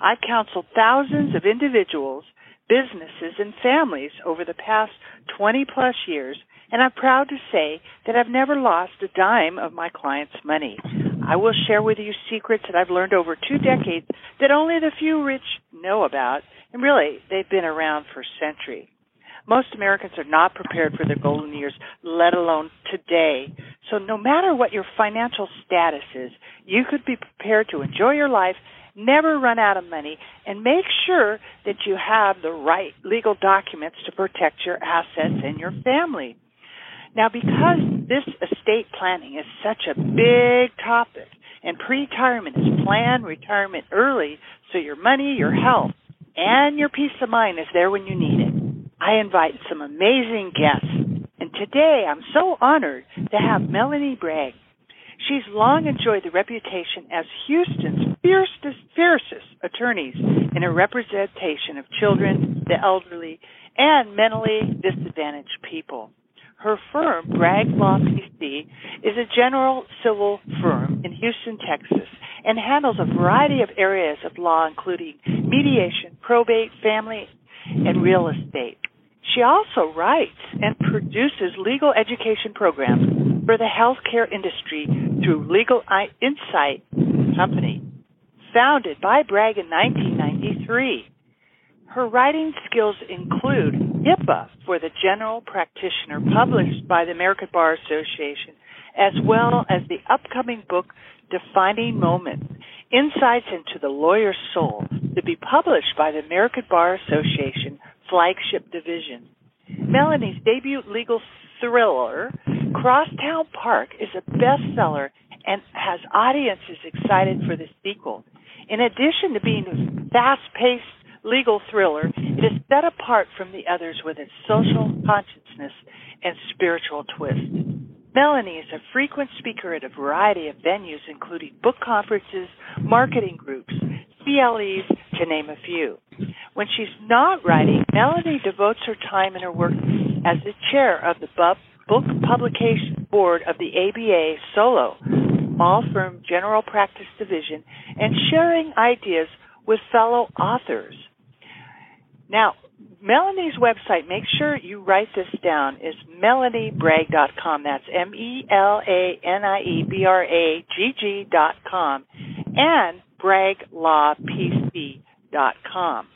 I've counseled thousands of individuals, businesses, and families over the past 20 plus years, and I'm proud to say that I've never lost a dime of my clients' money. I will share with you secrets that I've learned over two decades that only the few rich know about, and really, they've been around for centuries. Most Americans are not prepared for their golden years, let alone today. So no matter what your financial status is, you could be prepared to enjoy your life, never run out of money, and make sure that you have the right legal documents to protect your assets and your family. Now, because this estate planning is such a big topic, and pre-retirement is plan retirement early, so your money, your health, and your peace of mind is there when you need it. I invite some amazing guests, and today I'm so honored to have Melanie Bragg. She's long enjoyed the reputation as Houston's fiercest, fiercest attorneys in a representation of children, the elderly, and mentally disadvantaged people. Her firm, Bragg Law PC, is a general civil firm in Houston, Texas, and handles a variety of areas of law, including mediation, probate, family, and real estate. She also writes and produces legal education programs for the healthcare industry through Legal Insight Company, founded by Bragg in 1993. Her writing skills include HIPAA for the general practitioner, published by the American Bar Association, as well as the upcoming book, Defining Moments Insights into the Lawyer's Soul, to be published by the American Bar Association flagship division. Melanie's debut legal thriller, Crosstown Park, is a bestseller and has audiences excited for the sequel. In addition to being a fast paced legal thriller, it is set apart from the others with its social consciousness and spiritual twist. Melanie is a frequent speaker at a variety of venues, including book conferences, marketing groups, CLEs, to name a few. When she's not writing, Melanie devotes her time and her work as the chair of the book publication board of the ABA Solo, small firm general practice division, and sharing ideas with fellow authors. Now, Melanie's website, make sure you write this down, is melaniebragg.com. That's M-E-L-A-N-I-E-B-R-A-G-G dot com And bragglawpc.com.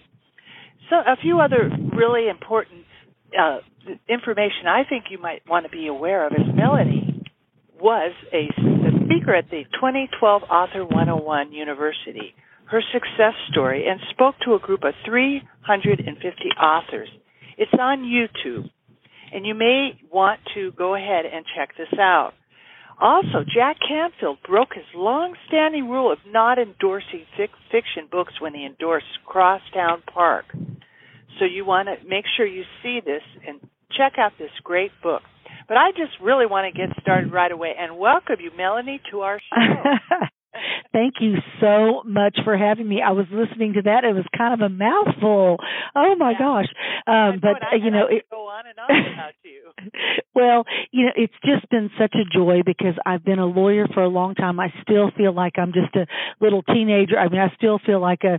So, a few other really important uh, information I think you might want to be aware of is Melanie was a speaker at the 2012 Author 101 University her success story and spoke to a group of 350 authors. It's on YouTube, and you may want to go ahead and check this out. Also, Jack Canfield broke his long-standing rule of not endorsing fic- fiction books when he endorsed Crosstown Park. So you want to make sure you see this and check out this great book. But I just really want to get started right away and welcome you, Melanie, to our show. Thank you so much for having me. I was listening to that. It was kind of a mouthful. Oh my yeah. gosh. Um but I, you know, it, go on and on about you. well, you know, it's just been such a joy because I've been a lawyer for a long time. I still feel like I'm just a little teenager. I mean, I still feel like a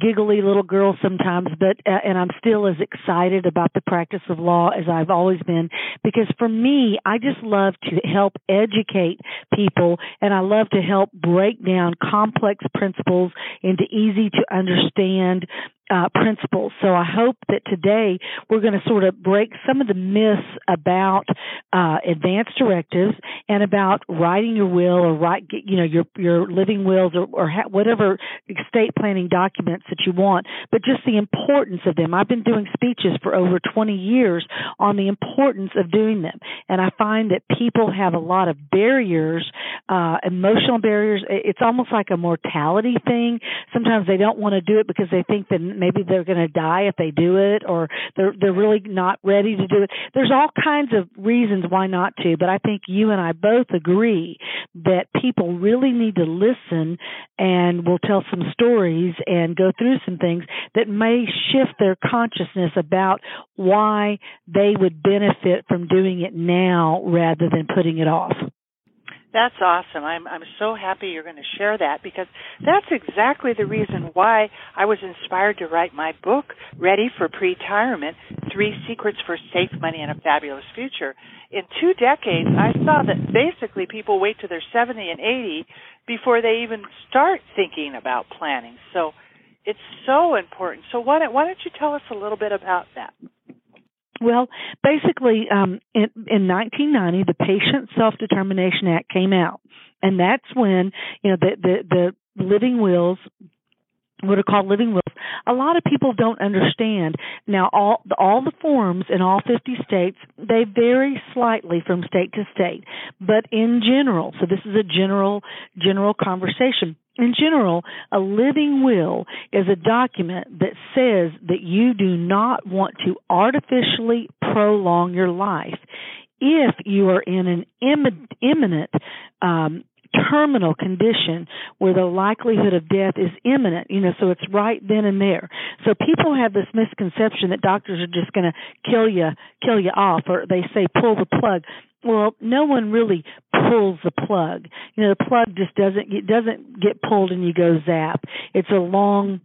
giggly little girl sometimes, but uh, and I'm still as excited about the practice of law as I've always been because for me, I just love to help educate people and I love to help break down complex principles into easy to understand uh, principles. So I hope that today we're going to sort of break some of the myths about uh, advance directives and about writing your will or write, you know, your your living wills or, or ha- whatever estate planning documents that you want, but just the importance of them. I've been doing speeches for over 20 years on the importance of doing them, and I find that people have a lot of barriers, uh, emotional barriers. It's almost like a mortality thing. Sometimes they don't want to do it because they think that maybe they're going to die if they do it, or they're they're really not ready to do it. There's all kinds of reasons why not to, but I think you and I both agree that people really need to listen and will tell some stories and go through some things that may shift their consciousness about why they would benefit from doing it now rather than putting it off. That's awesome. I'm I'm so happy you're going to share that because that's exactly the reason why I was inspired to write my book, Ready for Pre-Retirement: Three Secrets for Safe Money and a Fabulous Future. In two decades, I saw that basically people wait till they're 70 and 80 before they even start thinking about planning. So it's so important. So why don't, why don't you tell us a little bit about that? Well, basically, um, in, in 1990, the Patient Self Determination Act came out, and that's when you know the the, the living wills what are called living wills. A lot of people don't understand. Now, all all the forms in all 50 states they vary slightly from state to state, but in general, so this is a general general conversation. In general, a living will is a document that says that you do not want to artificially prolong your life if you are in an imminent um, terminal condition where the likelihood of death is imminent, you know, so it's right then and there. So people have this misconception that doctors are just going to kill you, kill you off, or they say pull the plug. Well, no one really pulls the plug. You know, the plug just doesn't it doesn't get pulled and you go zap. It's a long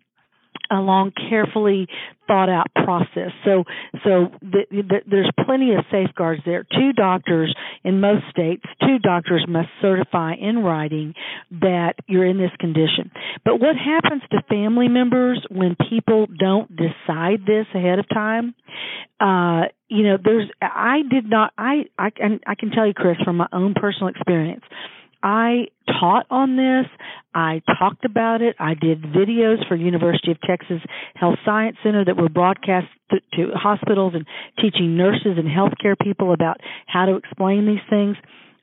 a long, carefully thought out process. So, so the, the, there's plenty of safeguards there. Two doctors in most states, two doctors must certify in writing that you're in this condition. But what happens to family members when people don't decide this ahead of time? Uh, you know, there's, I did not, I, I can, I can tell you, Kris, from my own personal experience, I taught on this. I talked about it. I did videos for University of Texas Health Science Center that were broadcast to, to hospitals and teaching nurses and healthcare people about how to explain these things.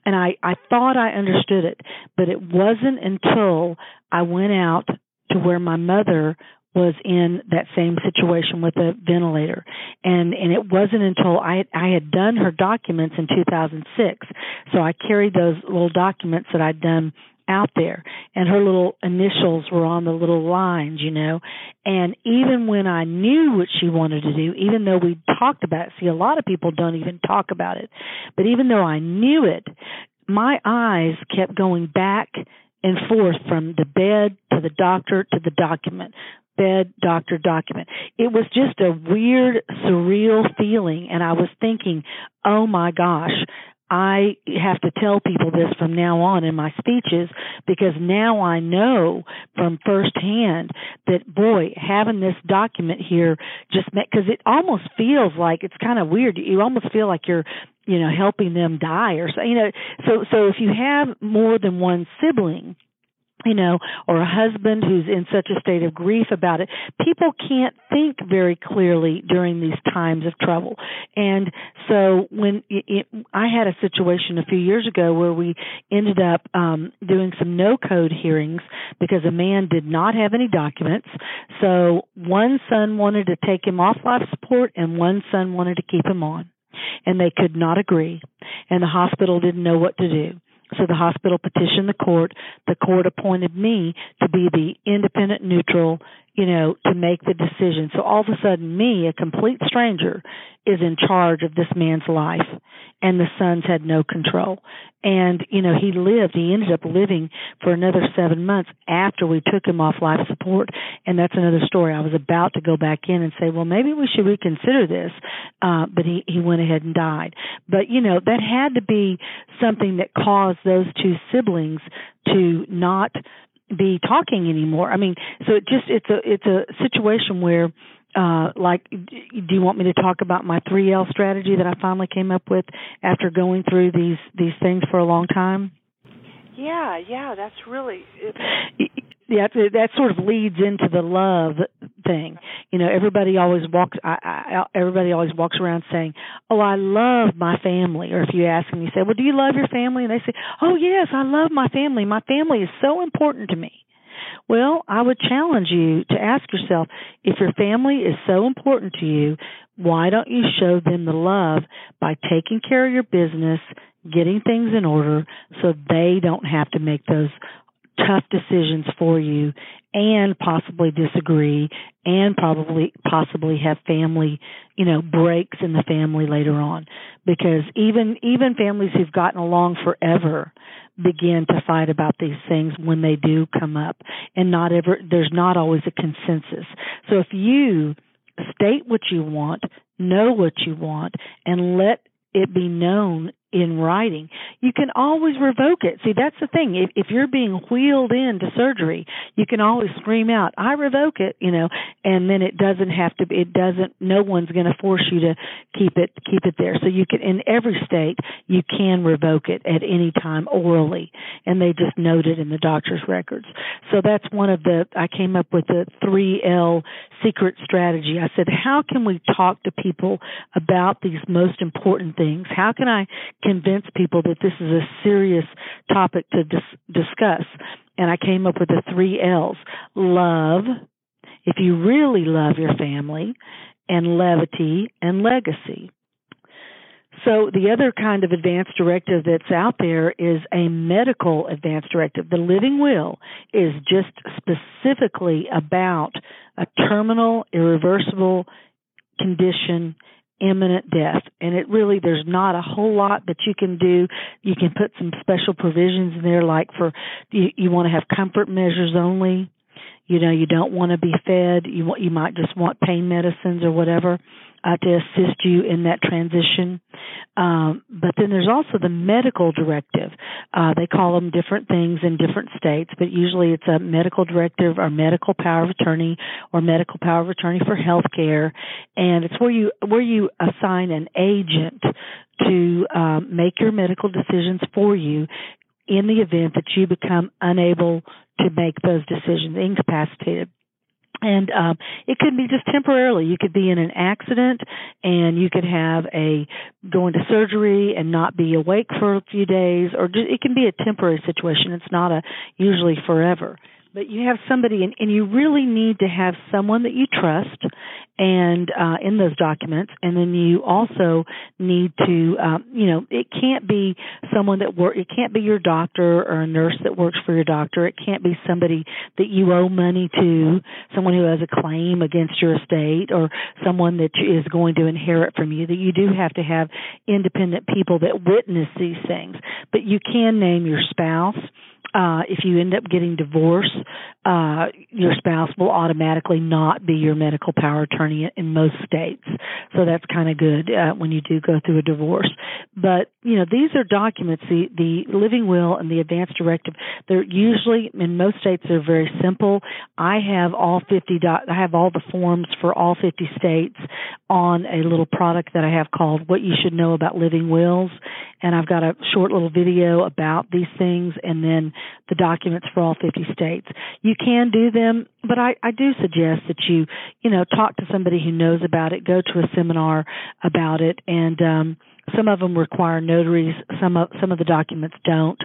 And I, I thought I understood it, but it wasn't until I went out to where my mother was in that same situation with a ventilator and and it wasn't until i i had done her documents in 2006 so i carried those little documents that i'd done out there and her little initials were on the little lines you know and even when i knew what she wanted to do even though we talked about it see a lot of people don't even talk about it but even though i knew it my eyes kept going back and forth from the bed to the doctor to the document bed doctor document. It was just a weird, surreal feeling. And I was thinking, oh my gosh, I have to tell people this from now on in my speeches because now I know from firsthand that boy, having this document here just because it almost feels like it's kind of weird. You almost feel like you're, you know, helping them die or so, you know, so, so if you have more than one sibling, you know, or a husband who's in such a state of grief about it. People can't think very clearly during these times of trouble. And so when it, I had a situation a few years ago where we ended up um doing some no code hearings because a man did not have any documents. So one son wanted to take him off life support and one son wanted to keep him on. And they could not agree. And the hospital didn't know what to do. So the hospital petitioned the court. The court appointed me to be the independent neutral, you know, to make the decision. So all of a sudden me, a complete stranger, is in charge of this man's life and the sons had no control. And, you know, he lived, he ended up living for another seven months after we took him off life support. And that's another story. I was about to go back in and say, well, maybe we should reconsider this. Uh, but he, he went ahead and died. But, you know, that had to be something that caused those two siblings to not be talking anymore. I mean, so it just, it's a, it's a situation where, uh like do you want me to talk about my 3L strategy that I finally came up with after going through these these things for a long time? Yeah, yeah, that's really yeah, that sort of leads into the love thing. You know, everybody always walks. I, I, everybody always walks around saying, "Oh, I love my family." Or if you ask them, you say, "Well, do you love your family?" And they say, "Oh, yes, I love my family. My family is so important to me." Well, I would challenge you to ask yourself if your family is so important to you, why don't you show them the love by taking care of your business, getting things in order so they don't have to make those tough decisions for you and possibly disagree and probably possibly have family you know breaks in the family later on? Because even even families who've gotten along forever begin to fight about these things when they do come up. And not ever there's not always a consensus. So if you state what you want know what you want and let it be known in writing. You can always revoke it. See, that's the thing. If, if you're being wheeled into surgery, you can always scream out, "I revoke it," you know, and then it doesn't have to. It doesn't. No one's going to force you to keep it keep it there. So you can, in every state, you can revoke it at any time orally, and they just note it in the doctor's records. So that's one of the. I came up with the three L secret strategy. I said, how can we talk to people about these most important things? How can I convince people that this is a serious topic to dis- discuss. And I came up with the three L's. Love, if you really love your family, and levity and legacy. So the other kind of advance directive that's out there is a medical advance directive. The living will is just specifically about a terminal, irreversible condition imminent death. And it really there's not a whole lot that you can do. You can put some special provisions in there like for you, you want to have comfort measures only. You know you don't want to be fed. You want you might just want pain medicines or whatever uh, to assist you in that transition. Um, but then there's also the medical directive. Uh, they call them different things in different states, but usually it's a medical directive or medical power of attorney or medical power of attorney for health care. And it's where you, where you assign an agent to um, make your medical decisions for you in the event that you become unable to make those decisions, incapacitated and um it could be just temporarily. You could be in an accident and you could have a go into surgery and not be awake for a few days or just, it can be a temporary situation. It's not a usually forever. But you have somebody and, and you really need to have someone that you trust and uh, in those documents. And then you also need to um, you know it can't be someone that work it can't be your doctor or a nurse that works for your doctor. It can't be somebody that you owe money to someone who has a claim against your estate or someone that is going to inherit from you that you do have to have independent people that witness these things. But you can name your spouse uh, if you end up getting divorced, uh, your spouse will automatically not be your medical power attorney in most states. So that's kind of good uh, when you do go through a divorce. But you know, these are documents. The the living will and the advance directive. They're usually in most states they're very simple. I have all 50. Doc, I have all the forms for all 50 states on a little product that I have called "What You Should Know About Living Wills," and I've got a short little video about these things, and then the documents for all 50 states. You can do them, but I, I do suggest that you, you know, talk to somebody who knows about it, go to a seminar about it, and um, some of them require notaries. Some of some of the documents don't.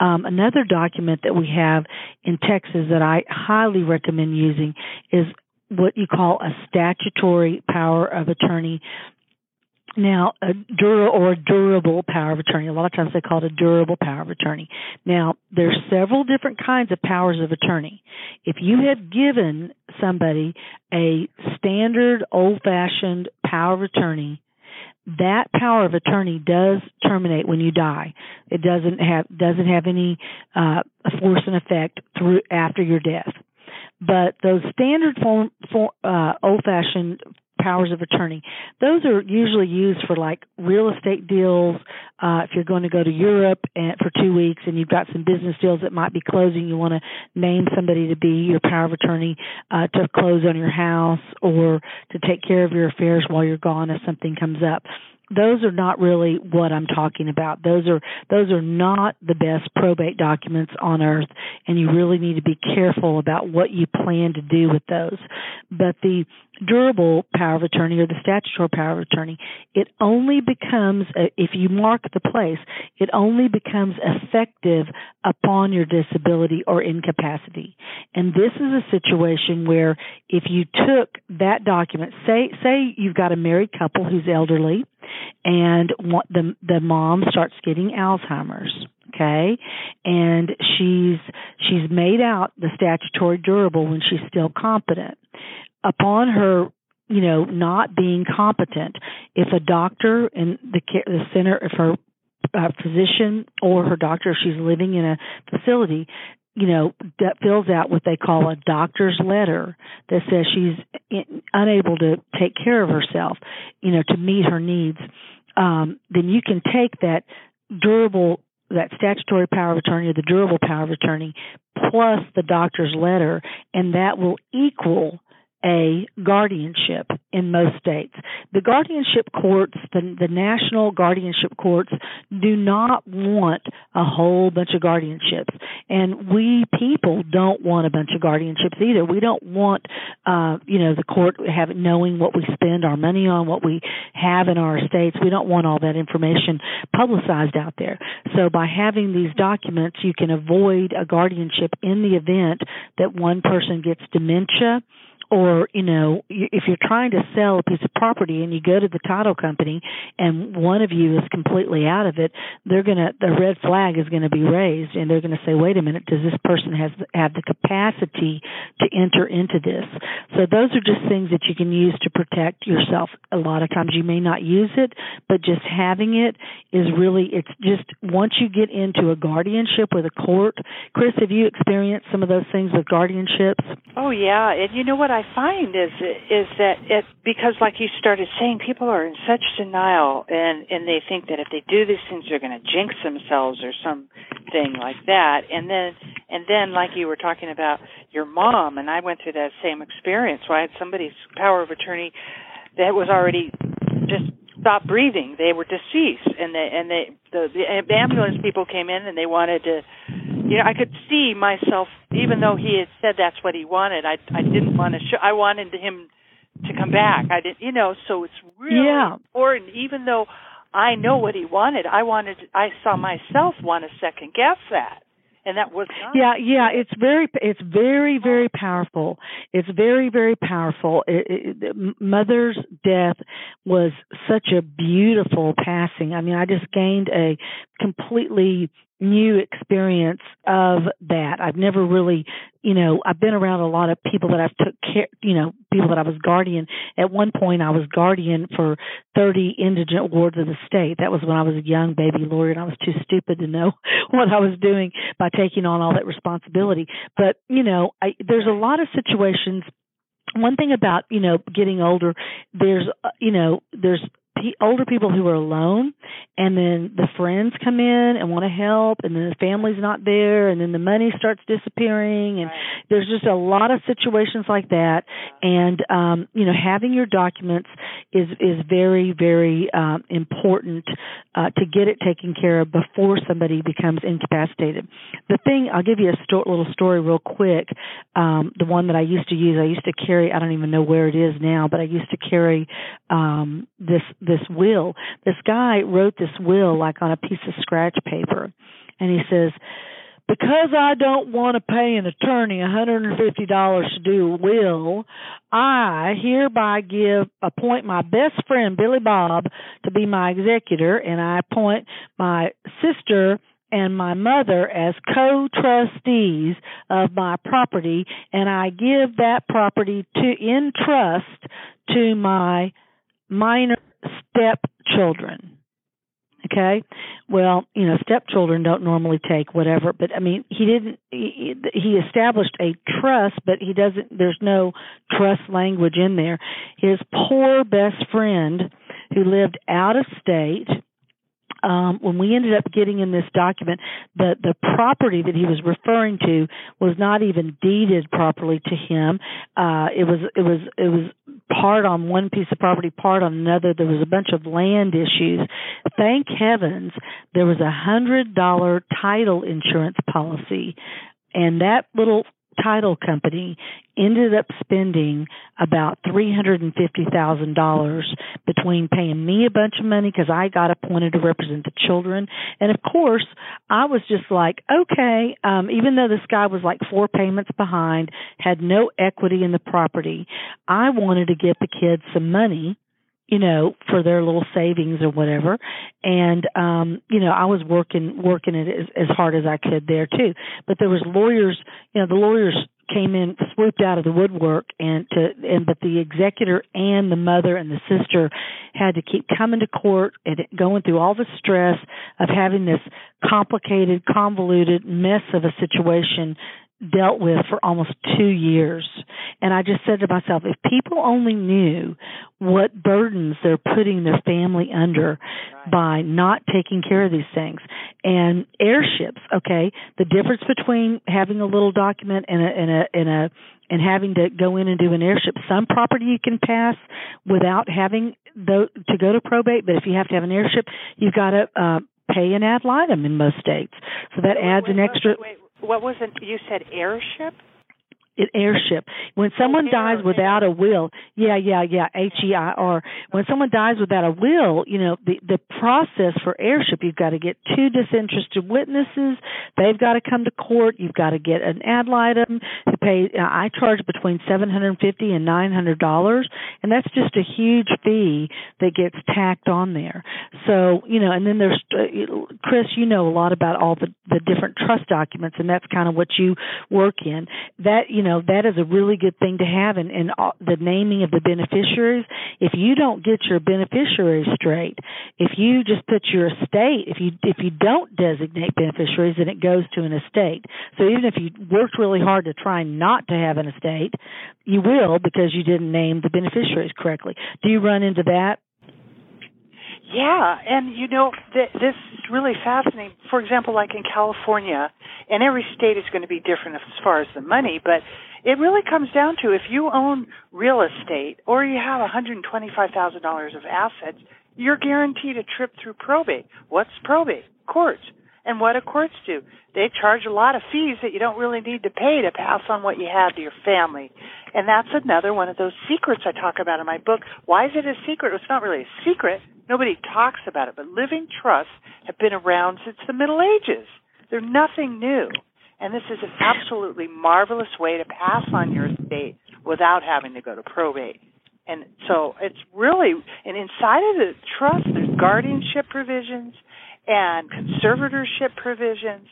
Um, another document that we have in Texas that I highly recommend using is what you call a statutory power of attorney now, a dur or durable power of attorney. A lot of times they call it a durable power of attorney. Now, there's several different kinds of powers of attorney. If you have given somebody a standard old-fashioned power of attorney, that power of attorney does terminate when you die. It doesn't have doesn't have any uh, force and effect through after your death. But those standard form, for, uh, old-fashioned powers of attorney. Those are usually used for like real estate deals. Uh, if you're going to go to Europe and for two weeks and you've got some business deals that might be closing, you want to name somebody to be your power of attorney uh, to close on your house or to take care of your affairs while you're gone if something comes up. Those are not really what I'm talking about. Those are those are not the best probate documents on earth and you really need to be careful about what you plan to do with those. But the durable power of attorney or the statutory power of attorney, it only becomes, uh, if you mark the place, it only becomes effective upon your disability or incapacity. And this is a situation where if you took that document, say, say you've got a married couple who's elderly and the, the mom starts getting Alzheimer's okay? And she's she's made out the statutory durable when she's still competent. Upon her you know not being competent if a doctor in the the center if her uh, physician or her doctor if she's living in a facility you know that fills out what they call a doctor's letter that says she's unable to take care of herself you know to meet her needs. Um then you can take that durable that statutory power of attorney or the durable power of attorney plus the doctor's letter and that will equal a guardianship in most states. The guardianship courts, the, the national guardianship courts, do not want a whole bunch of guardianships. And we people don't want a bunch of guardianships either. We don't want, uh, you know, the court have knowing what we spend our money on, what we have in our estates. We don't want all that information publicized out there. So by having these documents, you can avoid a guardianship in the event that one person gets dementia or you know if you're trying to sell a piece of property and you go to the title company and one of you is completely out of it they're going to the red flag is going to be raised and they're going to say wait a minute does this person has have the capacity to enter into this? So those are just things that you can use to protect yourself. A lot of times you may not use it but just having it is really it's just once you get into a guardianship with a court kris have you experienced some of those things with guardianships? Oh yeah. And you know what? I find is is that it because like you started saying, people are in such denial and and they think that if they do these things, they're going to jinx themselves or something like that. And then and then like you were talking about your mom, and I went through that same experience. Where I had somebody's power of attorney that was already just stopped breathing. They were deceased, and they and they the, the ambulance people came in and they wanted to you know, I could see myself, even though he had said that's what he wanted. I I didn't want to show. I wanted him to come back. I didn't, you know. So it's really yeah. important. Even though I know what he wanted, I wanted. I saw myself want to second guess that and that was not. yeah yeah it's very it's very oh. very powerful. It's very very powerful. It, it, mother's death was such a beautiful passing. I mean i just gained a completely new experience of that. I've never really, you know, I've been around a lot of people that I've took care, you know, people that I was guardian. At one point, I was guardian for 30 indigent wards of the state. That was when I was a young baby lawyer and I was too stupid to know what I was doing by taking on all that responsibility. But, you know, I, there's a lot of situations one thing about you know getting older there's uh, you know there's older people who are alone and then the friends come in and want to help and then the family's not there and then the money starts disappearing and right. there's just a lot of situations like that. And um you know having your documents is is very very um important uh to get it taken care of before somebody becomes incapacitated. The thing I'll give you a sto- little story real quick um the one that I used to use. I used to carry I don't even know where it is now but I used to carry um this this will. This guy wrote this will like on a piece of scratch paper. And he says, because I don't want to pay an attorney $150 to do a will, I hereby give appoint my best friend Billy Bob to be my executor and I appoint my sister and my mother as co-trustees of my property and I give that property to in trust to my minor stepchildren. Okay, well, you know, stepchildren don't normally take whatever, but I mean, he didn't. He, he established a trust, but he doesn't. There's no trust language in there. His poor best friend, who lived out of state, um, when we ended up getting in this document, the the property that he was referring to was not even deeded properly to him. Uh, it was it was it was part on one piece of property, part on another. There was a bunch of land issues. Thank heavens there was a hundred dollar title insurance policy and that little title company ended up spending about three hundred and fifty thousand dollars between paying me a bunch of money because I got appointed to represent the children, and of course I was just like, okay, um, even though this guy was like four payments behind, had no equity in the property, I wanted to get the kids some money you know, for their little savings or whatever. And um, you know, I was working working it as, as hard as I could there too. But there was lawyers, you know, the lawyers came in swooped out of the woodwork and to and but the executor and the mother and the sister had to keep coming to court and going through all the stress of having this complicated convoluted mess of a situation dealt with for almost two years. And I just said to myself, if people only knew what burdens they're putting their family under right. by not taking care of these things. And heirships, okay, the difference between having a little document and a, and a, and a, and having to go in and do an heirship. Some property you can pass without having the, to go to probate, but if you have to have an heirship, you've got to, uh, pay an ad litem in most states. So that adds wait, an extra. Wait, what was it? You said airship? It heirship. When someone dies without a will, yeah, yeah, yeah, H E I R. When someone dies without a will, you know, the the process for heirship, you've got to get two disinterested witnesses. They've got to come to court. You've got to get an ad litem to pay. Uh, I charge between seven hundred and fifty and nine hundred dollars, and that's just a huge fee that gets tacked on there. So you know, and then there's uh, Kris. You know a lot about all the the different trust documents, and that's kind of what you work in. That you know know that is a really good thing to have and and the naming of the beneficiaries. If you don't get your beneficiaries straight if you just put your estate if you if you don't designate beneficiaries then it goes to an estate. So even if you worked really hard to try not to have an estate you will because you didn't name the beneficiaries correctly. Do you run into that yeah, and you know th- this is really fascinating. For example, like in California, and every state is going to be different as far as the money, but it really comes down to if you own real estate or you have $125,000 of assets, you're guaranteed a trip through probate. What's probate? Courts. And what do courts do? They charge a lot of fees that you don't really need to pay to pass on what you have to your family. And that's another one of those secrets I talk about in my book. Why is it a secret? It's not really a secret. Nobody talks about it, but living trusts have been around since the Middle Ages. They're nothing new. And this is an absolutely marvelous way to pass on your estate without having to go to probate. And so it's really, and inside of the trust, there's guardianship provisions and conservatorship provisions.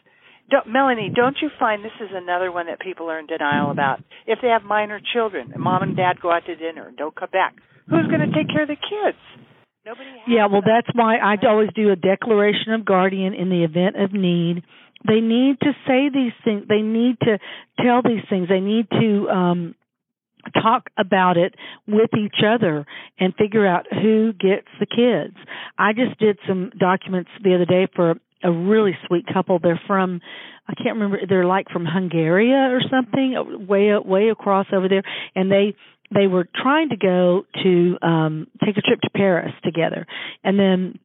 Don't, Melanie, don't you find this is another one that people are in denial about? If they have minor children and mom and dad go out to dinner and don't come back, who's going to take care of the kids? Nobody. yeah, well, that's why I always do a declaration of guardian in the event of need they need to say these things. They need to tell these things. They need to um talk about it with each other and figure out who gets the kids. I just did some documents the other day for a really sweet couple. They're from I can't remember they're like from Hungary or something, way way across over there and they they were trying to go to um take a trip to Paris together. And then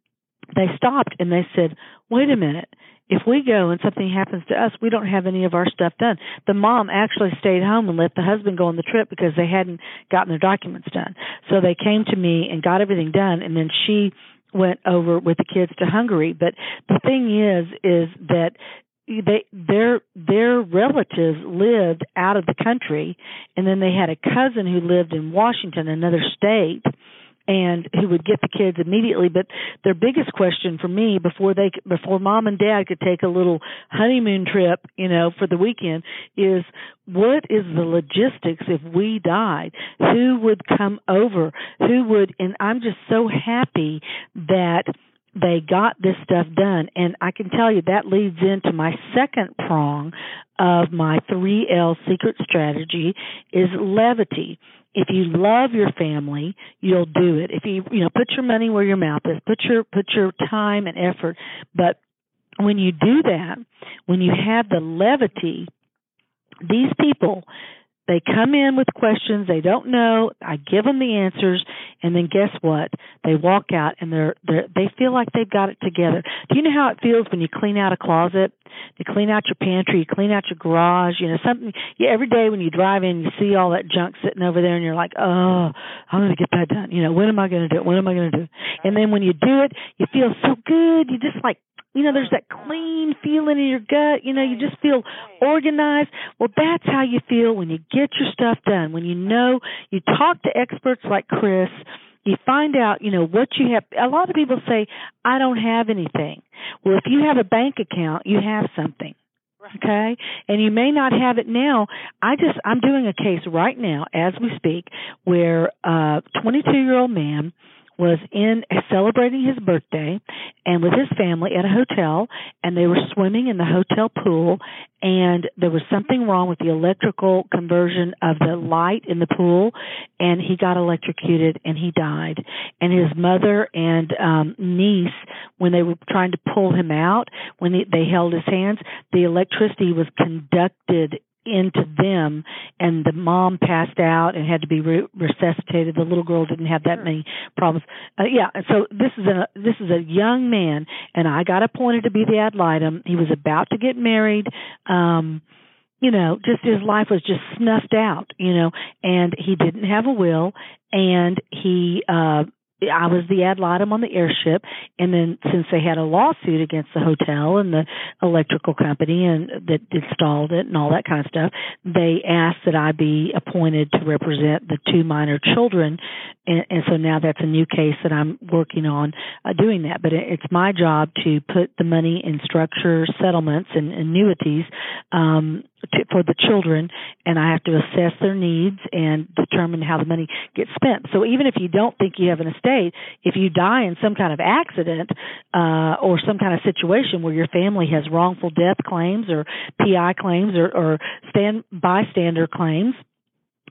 they stopped and they said, "Wait a minute if we go and something happens to us, we don't have any of our stuff done. The mom actually stayed home and let the husband go on the trip because they hadn't gotten their documents done. So they came to me and got everything done and then she went over with the kids to Hungary. But the thing is is that they their their relatives lived out of the country and then they had a cousin who lived in Washington, another state and who would get the kids immediately. But their biggest question for me before they before mom and dad could take a little honeymoon trip you know for the weekend is what is the logistics if we died? Who would come over? Who would and i'm just so happy that they got this stuff done and i can tell you that leads into my second prong of my 3L secret strategy is levity if you love your family, you'll do it. If you you know put your money where your mouth is, put your put your time and effort. But when you do that, when you have the levity, these people They come in with questions they don't know. I give them the answers, and then guess what? They walk out and they're they they feel like they've got it together. Do you know how it feels when you clean out a closet? You clean out your pantry, you clean out your garage. You know something. You, every day when you drive in, you see all that junk sitting over there, and you're like, oh, I'm going to get that done. You know, when am I going to do it? When am I going to do it? And then when you do it, you feel so good. You just like you know, there's that clean feeling in your gut. You know, you just feel organized. Well, that's how you feel when you get your stuff done. When you know, you talk to experts like Kris, you find out, you know, what you have. A lot of people say, I don't have anything. Well, if you have a bank account, you have something. Okay? And you may not have it now. I just, I'm doing a case right now as we speak where a 22 year old man was in celebrating his birthday and with his family at a hotel and they were swimming in the hotel pool and there was something wrong with the electrical conversion of the light in the pool and he got electrocuted and he died. And his mother and um niece when they were trying to pull him out when they, they held his hands the electricity was conducted into them and the mom passed out and had to be re- resuscitated. The little girl didn't have that many problems. Uh, yeah so this is a this is a young man and i got appointed to be the ad litem. He was about to get married. Um you know just his life was just snuffed out you know and he didn't have a will and he uh I was the ad litem on the heirship, and then since they had a lawsuit against the hotel and the electrical company and that installed it and all that kind of stuff, they asked that I be appointed to represent the two minor children, and, and so now that's a new case that I'm working on uh, doing that. But it, it's my job to put the money in structure settlements and annuities um, for the children, and I have to assess their needs and determine how the money gets spent. So even if you don't think you have an estate, if you die in some kind of accident uh, or some kind of situation where your family has wrongful death claims or PI claims or, or stand bystander claims,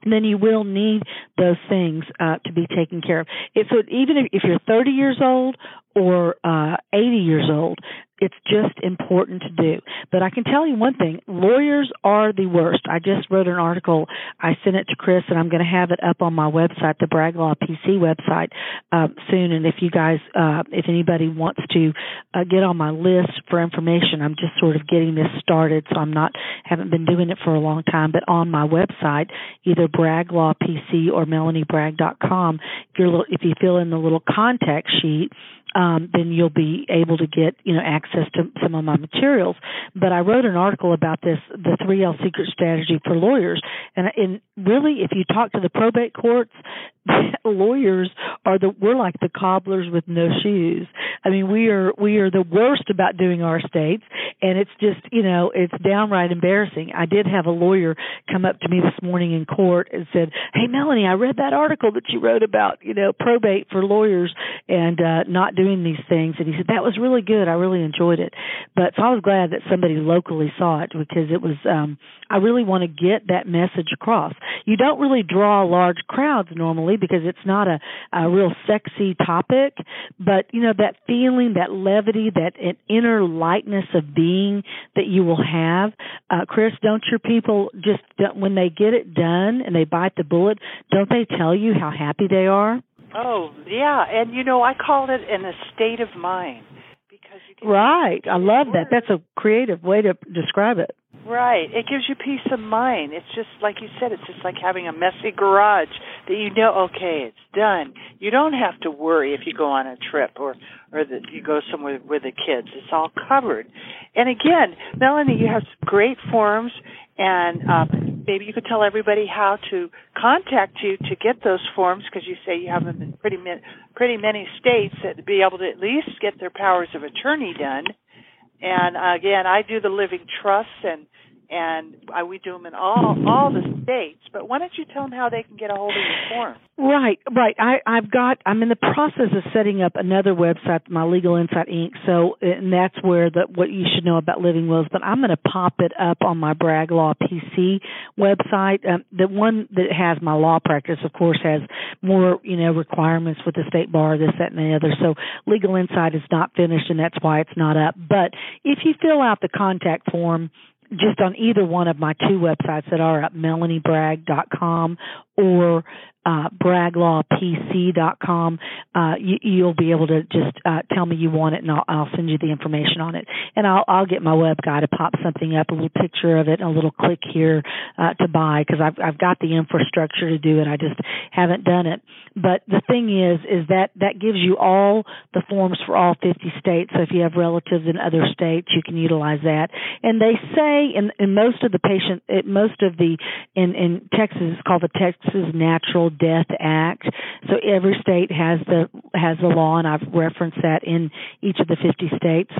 then you will need those things uh, to be taken care of. It, so even if, if you're 30 years old or uh, 80 years old, it's just important to do. But I can tell you one thing, lawyers are the worst. I just wrote an article, I sent it to Kris and I'm going to have it up on my website, the Bragg Law PC website, uh, soon. And if you guys, uh, if anybody wants to uh, get on my list for information, I'm just sort of getting this started, so I'm not, haven't been doing it for a long time, but on my website, either Bragg Law PC or MelanieBragg.com, if if you fill in the little contact sheet, um, then you'll be able to get you know access to some of my materials. But I wrote an article about this, the 3L secret strategy for lawyers, and, and really, if you talk to the probate courts, lawyers are the we're like the cobblers with no shoes. I mean, we are we are the worst about doing our estates, and it's just you know it's downright embarrassing. I did have a lawyer come up to me this morning in court and said, "Hey, Melanie, I read that article that you wrote about you know probate for lawyers and uh, not doing these things," and he said that was really good. I really enjoyed it. But so I was glad that somebody locally saw it because it was. um I really want to get that message across. You don't really draw large crowds normally because it's not a, a real sexy topic, but you know that feeling, that levity, that inner lightness of being that you will have. Uh, Kris, don't your people just when they get it done and they bite the bullet, don't they tell you how happy they are? Oh yeah, and you know I call it an a state of mind because you right. I love that. That's a creative way to describe it. Right. It gives you peace of mind. It's just like you said, it's just like having a messy garage that you know, okay, it's done. You don't have to worry if you go on a trip or or that you go somewhere with the kids. It's all covered. And again, Melanie, you have great forms and um, maybe you could tell everybody how to contact you to get those forms because you say you have them in pretty many, pretty many states that be able to at least get their powers of attorney done. And again, I do the living trusts and and I, we do them in all all the states. But why don't you tell them how they can get a hold of your form? Right, right. I, I've got. I'm in the process of setting up another website, my Legal Insight Inc. So, and that's where the what you should know about living wills. But I'm going to pop it up on my Bragg Law PC website. Um, the one that has my law practice, of course, has more you know requirements with the state bar, this, that, and the other. So, Legal Insight is not finished, and that's why it's not up. But if you fill out the contact form just on either one of my two websites that are at melaniebragg.com or uh, bragglawpc.com, uh, you, you'll be able to just uh, tell me you want it, and I'll, I'll send you the information on it. And I'll, I'll get my web guy to pop something up, a little picture of it, and a little click here uh, to buy because I've I've got the infrastructure to do it. I just haven't done it. But the thing is, is that that gives you all the forms for all 50 states. So if you have relatives in other states, you can utilize that. And they say in, in most of the patient, most of the in in Texas, it's called the Texas Natural Death Act. So every state has the has the law, and I've referenced that in each of the 50 states.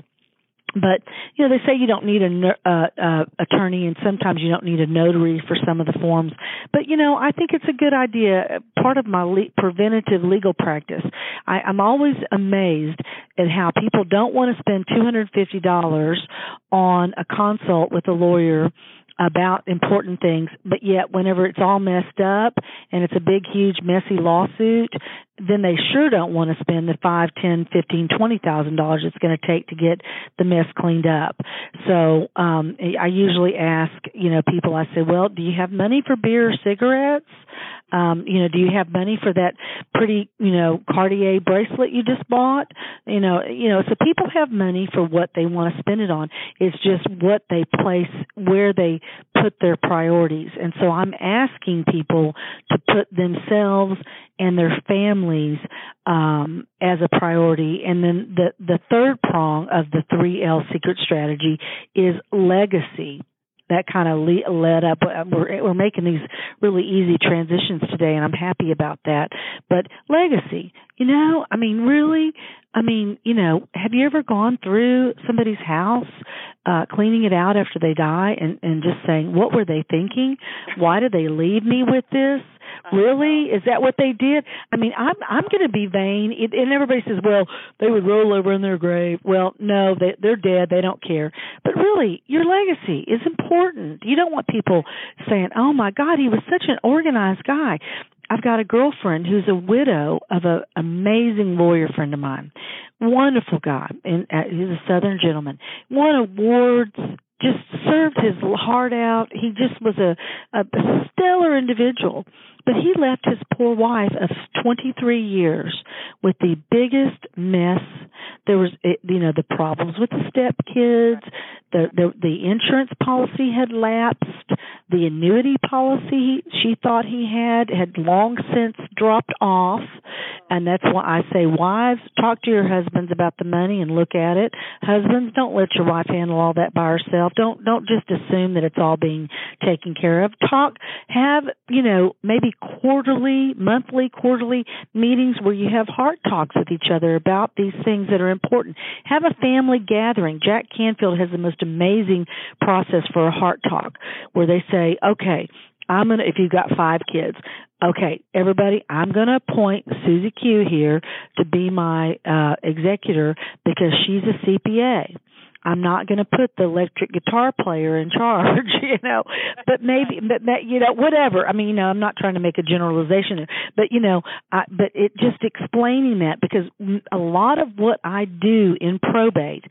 But you know they say you don't need a uh, uh, attorney and sometimes you don't need a notary for some of the forms. But you know i think it's a good idea part of my le- preventative legal practice. I, i'm always amazed at how people don't want to spend two hundred fifty dollars on a consult with a lawyer about important things, but yet whenever it's all messed up and it's a big, huge, messy lawsuit, then they sure don't want to spend the five, ten, fifteen, twenty thousand dollars it's going to take to get the mess cleaned up. So um I usually ask, you know, people. I say, well, do you have money for beer or cigarettes? Um, you know, do you have money for that pretty, you know, Cartier bracelet you just bought? You know, you know, so people have money for what they want to spend it on. It's just what they place, where they put their priorities. And so I'm asking people to put themselves and their families um, as a priority. And then the the third prong of the three L secret strategy is legacy that kind of le- led up. Uh, we're, we're making these really easy transitions today, and I'm happy about that. But legacy, you know, I mean, really, I mean, you know, have you ever gone through somebody's house, uh, cleaning it out after they die, and and just saying, what were they thinking? Why did they leave me with this? Really? Is that what they did? I mean, I'm I'm going to be vain, it, and everybody says, "Well, they would roll over in their grave." Well, no, they they're dead. They don't care. But really, your legacy is important. You don't want people saying, "Oh my God, he was such an organized guy." I've got a girlfriend who's a widow of an amazing lawyer friend of mine. Wonderful guy, and uh, he's a Southern gentleman. Won awards, just served his heart out. He just was a, a stellar individual. But he left his poor wife of 23 years with the biggest mess. There was, you know, the problems with the stepkids. The, the the insurance policy had lapsed. The annuity policy she thought he had had long since dropped off, and that's why I say, wives, talk to your husbands about the money and look at it. Husbands, don't let your wife handle all that by herself. Don't don't just assume that it's all being taken care of. Talk, have you know maybe quarterly, monthly, quarterly meetings where you have heart talks with each other about these things that are important. Have a family gathering. Jack Canfield has the most amazing process for a heart talk where they say, okay, I'm gonna if you've got five kids, okay, everybody, I'm gonna appoint Susie Q here to be my uh executor because she's a CPA. I'm not going to put the electric guitar player in charge, you know, but maybe, but, you know, whatever. I mean, you know, I'm not trying to make a generalization, but you know, I, but it just explaining that because a lot of what I do in probate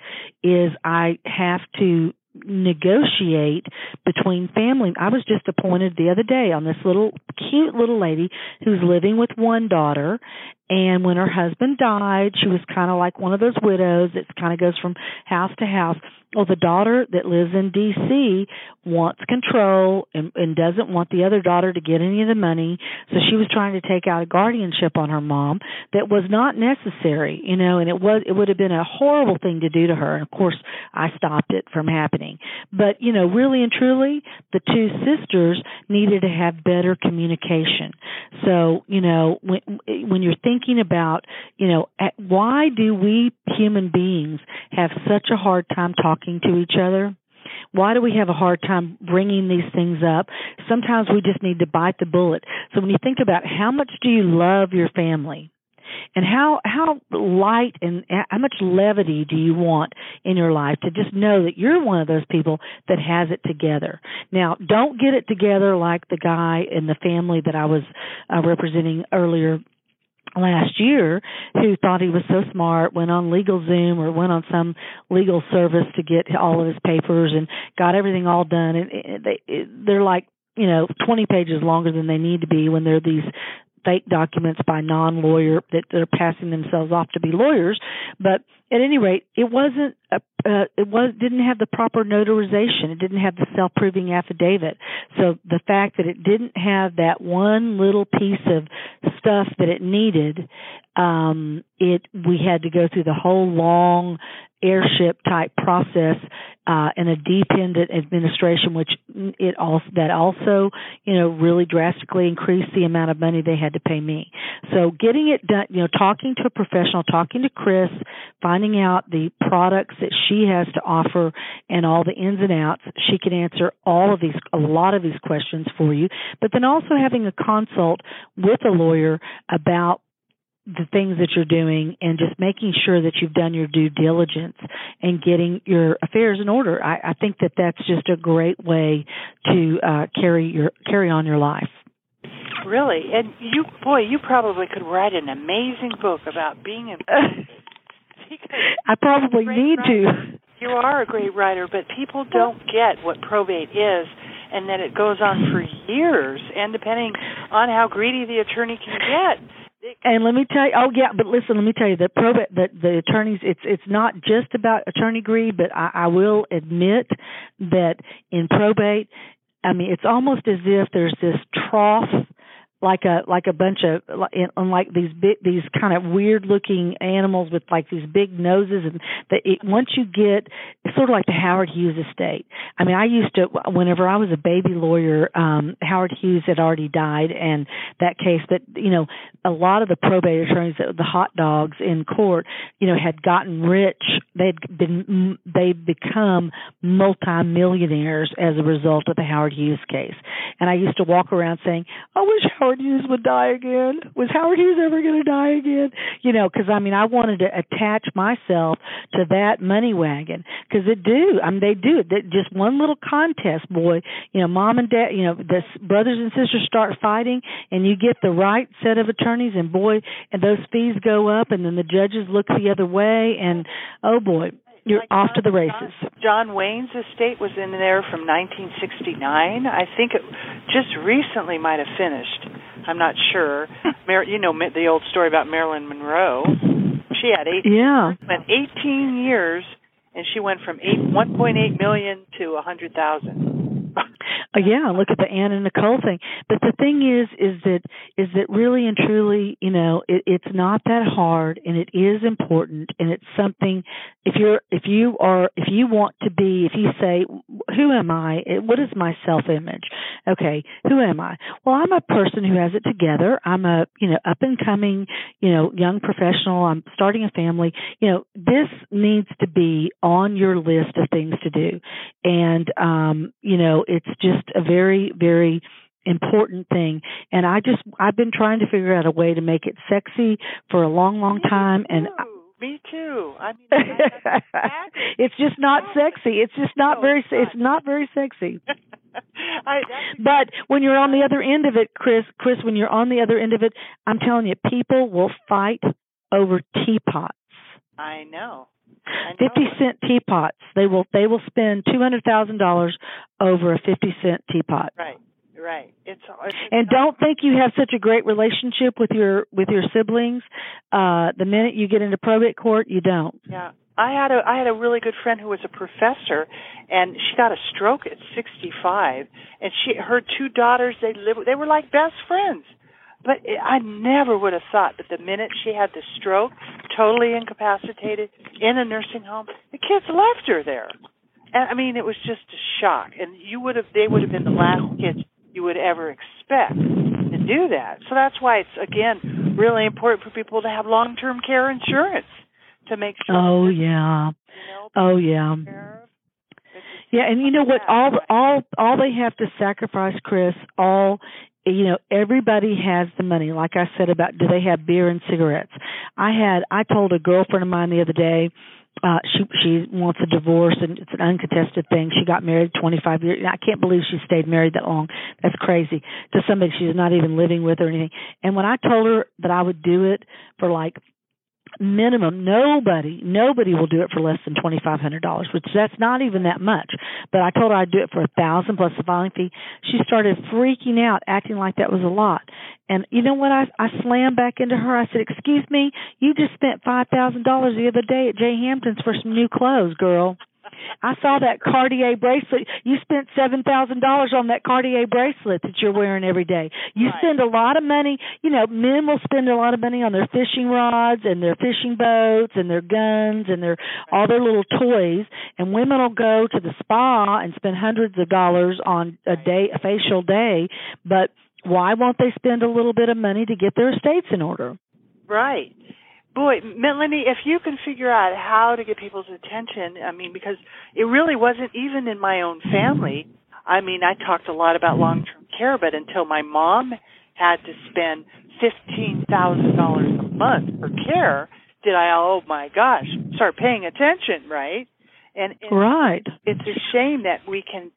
is I have to negotiate between family. I was just appointed the other day on this little cute little lady who's living with one daughter and when her husband died, she was kind of like one of those widows that kind of goes from house to house. Well, the daughter that lives in D.C. wants control and, and doesn't want the other daughter to get any of the money. So she was trying to take out a guardianship on her mom that was not necessary, you know, and it was it would have been a horrible thing to do to her. And of course, I stopped it from happening. But you know, really and truly, the two sisters needed to have better communication. So you know, when when you're thinking thinking about, you know, why do we human beings have such a hard time talking to each other? Why do we have a hard time bringing these things up? Sometimes we just need to bite the bullet. So when you think about how much do you love your family? and how how light and how much levity do you want in your life to just know that you're one of those people that has it together now don't get it together like the guy in the family that i was uh, representing earlier last year who thought he was so smart went on LegalZoom or went on some legal service to get all of his papers and got everything all done. And they they're like you know 20 pages longer than they need to be when they're these fake documents by non-lawyer that they're passing themselves off to be lawyers. But at any rate it wasn't a, uh, it was didn't have the proper notarization. It didn't have the self-proving affidavit. So the fact that it didn't have that one little piece of stuff that it needed um it we had to go through the whole long heirship type process uh, and a dependent administration, which it also that also you know really drastically increased the amount of money they had to pay me. So getting it done, you know, talking to a professional, talking to Kris, finding out the products that she has to offer and all the ins and outs, she can answer all of these a lot of these questions for you. But then also having a consult with a lawyer about the things that you're doing and just making sure that you've done your due diligence and getting your affairs in order. I, I think that that's just a great way to uh, carry your carry on your life. Really, and you, boy, you probably could write an amazing book about being in. I probably need writer. to. You are a great writer, but people don't get what probate is and that it goes on for years and depending on how greedy the attorney can get and let me tell you, oh yeah, but listen, let me tell you that probate, that the attorneys, it's it's not just about attorney greed, but I, I will admit that in probate, I mean, it's almost as if there's this trough like a like a bunch of like these big these kind of weird looking animals with like these big noses and that it once you get it's sort of like the Howard Hughes estate. I mean, I used to whenever I was a baby lawyer, um Howard Hughes had already died and that case but you know, a lot of the probate attorneys the hot dogs in court, you know, had gotten rich. They'd been they'd become multimillionaires as a result of the Howard Hughes case. And I used to walk around saying, "I wish Howard Howard Hughes would die again? Was Howard Hughes ever going to die again? You know, because I mean, I wanted to attach myself to that money wagon because it do. I mean, they do. They, just one little contest, boy. You know, mom and dad. You know, the brothers and sisters start fighting, and you get the right set of attorneys, and boy, and those fees go up, and then the judges look the other way, and oh boy, you're like off John, to the races. John, John Wayne's estate was in there from 1969. I think it just recently might have finished. I'm not sure. Mar- you know the old story about Marilyn Monroe. She had eight. Yeah. Went 18 years, and she went from eight 1.8 million to a hundred thousand. Uh, yeah, look at the Anna Nicole thing. But the thing is, is that is that really and truly, you know, it, it's not that hard, and it is important, and it's something. If you're, if you are, if you want to be, if you say, who am I? What is my self image? Okay, who am I? Well, I'm a person who has it together. I'm a, you know, up and coming, you know, young professional. I'm starting a family. You know, this needs to be on your list of things to do, and um, you know, it's just a very, very important thing. And i just i've been trying to figure out a way to make it sexy for a long long time and me too. I mean it's just not sexy. It's just not very it's not very sexy. I, but when you're on the other end of it kris kris when you're on the other end of it i'm telling you people will fight over teapots. I know Fifty cent teapots. They will they will spend two hundred thousand dollars over a fifty cent teapot. Right. Right. It's, it's and don't think you have such a great relationship with your with your siblings. Uh the minute you get into probate court, you don't. Yeah. I had a I had a really good friend who was a professor and she got a stroke at 65 and she her two daughters they live they were like best friends. But it, I never would have thought that the minute she had the stroke, totally incapacitated in a nursing home, the kids left her there. And I mean, it was just a shock. And you would have, they would have been the last kids you would ever expect to do that. So that's why it's again really important for people to have long-term care insurance to make sure. Oh yeah. You know, oh yeah. Yeah, and you know what? All all all they have to sacrifice, Kris. All you know everybody has the money. Like i said about do they have beer and cigarettes? I had i told a girlfriend of mine the other day uh she she wants a divorce and it's an uncontested thing. She got married 25 years i can't believe she stayed married that long. That's crazy to somebody she's not even living with or anything. And when i told her that i would do it for like minimum nobody nobody will do it for less than twenty five hundred dollars which that's not even that much. But i told her i'd do it for a thousand plus the filing fee. She started freaking out acting like that was a lot. And you know what? I i slammed back into her. I said excuse me you just spent five thousand dollars the other day at jay hampton's for some new clothes girl I saw that Cartier bracelet. You spent seven thousand dollars on that Cartier bracelet that you're wearing every day. You right. spend a lot of money. You know, men will spend a lot of money on their fishing rods and their fishing boats and their guns and their all their little toys. And women will go to the spa and spend hundreds of dollars on a day, a facial day. But why won't they spend a little bit of money to get their estates in order? Right boy, Melanie, if you can figure out how to get people's attention, I mean, because it really wasn't even in my own family. I mean, I talked a lot about long-term care, but until my mom had to spend fifteen thousand dollars a month for care, did I? Oh my gosh, start paying attention, right? And, and right, it's a shame that we can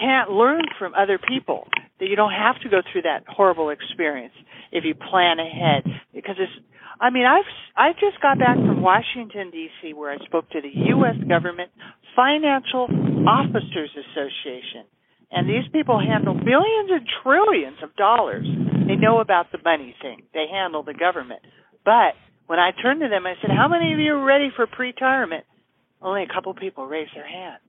can't learn from other people that you don't have to go through that horrible experience if you plan ahead because it's I mean, I've I just got back from Washington D.C. where I spoke to the U.S. Government Financial Officers Association, and these people handle billions and trillions of dollars. They know about the money thing. They handle the government. But when I turned to them, I said, "How many of you are ready for pre-retirement?" Only a couple people raised their hand.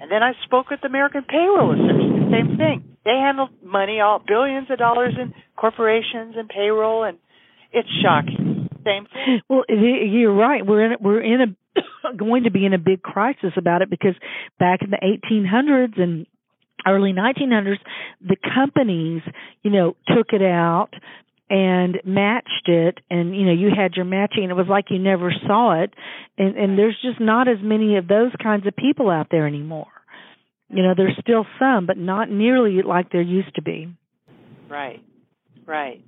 And then I spoke with the American Payroll Association. Same thing. They handle money, all billions of dollars in corporations and payroll and it's shocking. Same thing. Well, you're right. We're in we're in a going to be in a big crisis about it because back in the 1800s and early 1900s, the companies, you know, took it out and matched it and you know you had your matching. And it was like you never saw it. And and there's just not as many of those kinds of people out there anymore. You know there's still some but not nearly like there used to be. Right. Right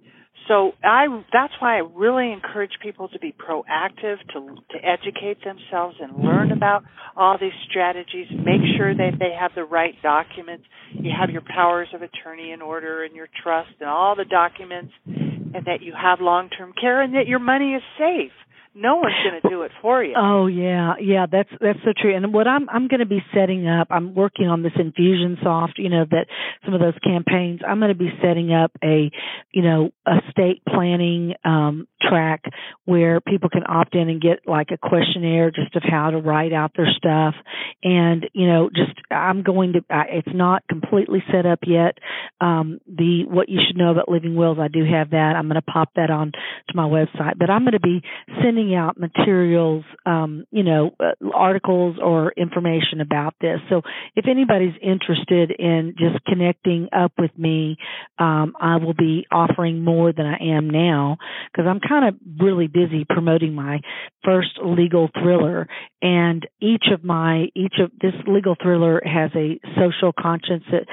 so I that's why I really encourage people to be proactive, to to educate themselves and learn about all these strategies. Make sure that they have the right documents. You have your powers of attorney in order and your trust and all the documents and that you have long-term care and that your money is safe no one's going to do it for you. Oh yeah, yeah, that's that's so true. And what I'm I'm going to be setting up, I'm working on this Infusionsoft, you know, that some of those campaigns. I'm going to be setting up a, you know, a state planning um track where people can opt in and get like a questionnaire just of how to write out their stuff and you know just i'm going to it's not completely set up yet um the what you should know about living wills i do have that i'm going to pop that on to my website but i'm going to be sending out materials um you know uh, articles or information about this. So if anybody's interested in just connecting up with me um i will be offering more than i am now because i'm kind of really busy promoting my first legal thriller. And each of my each of this legal thriller has a social conscience that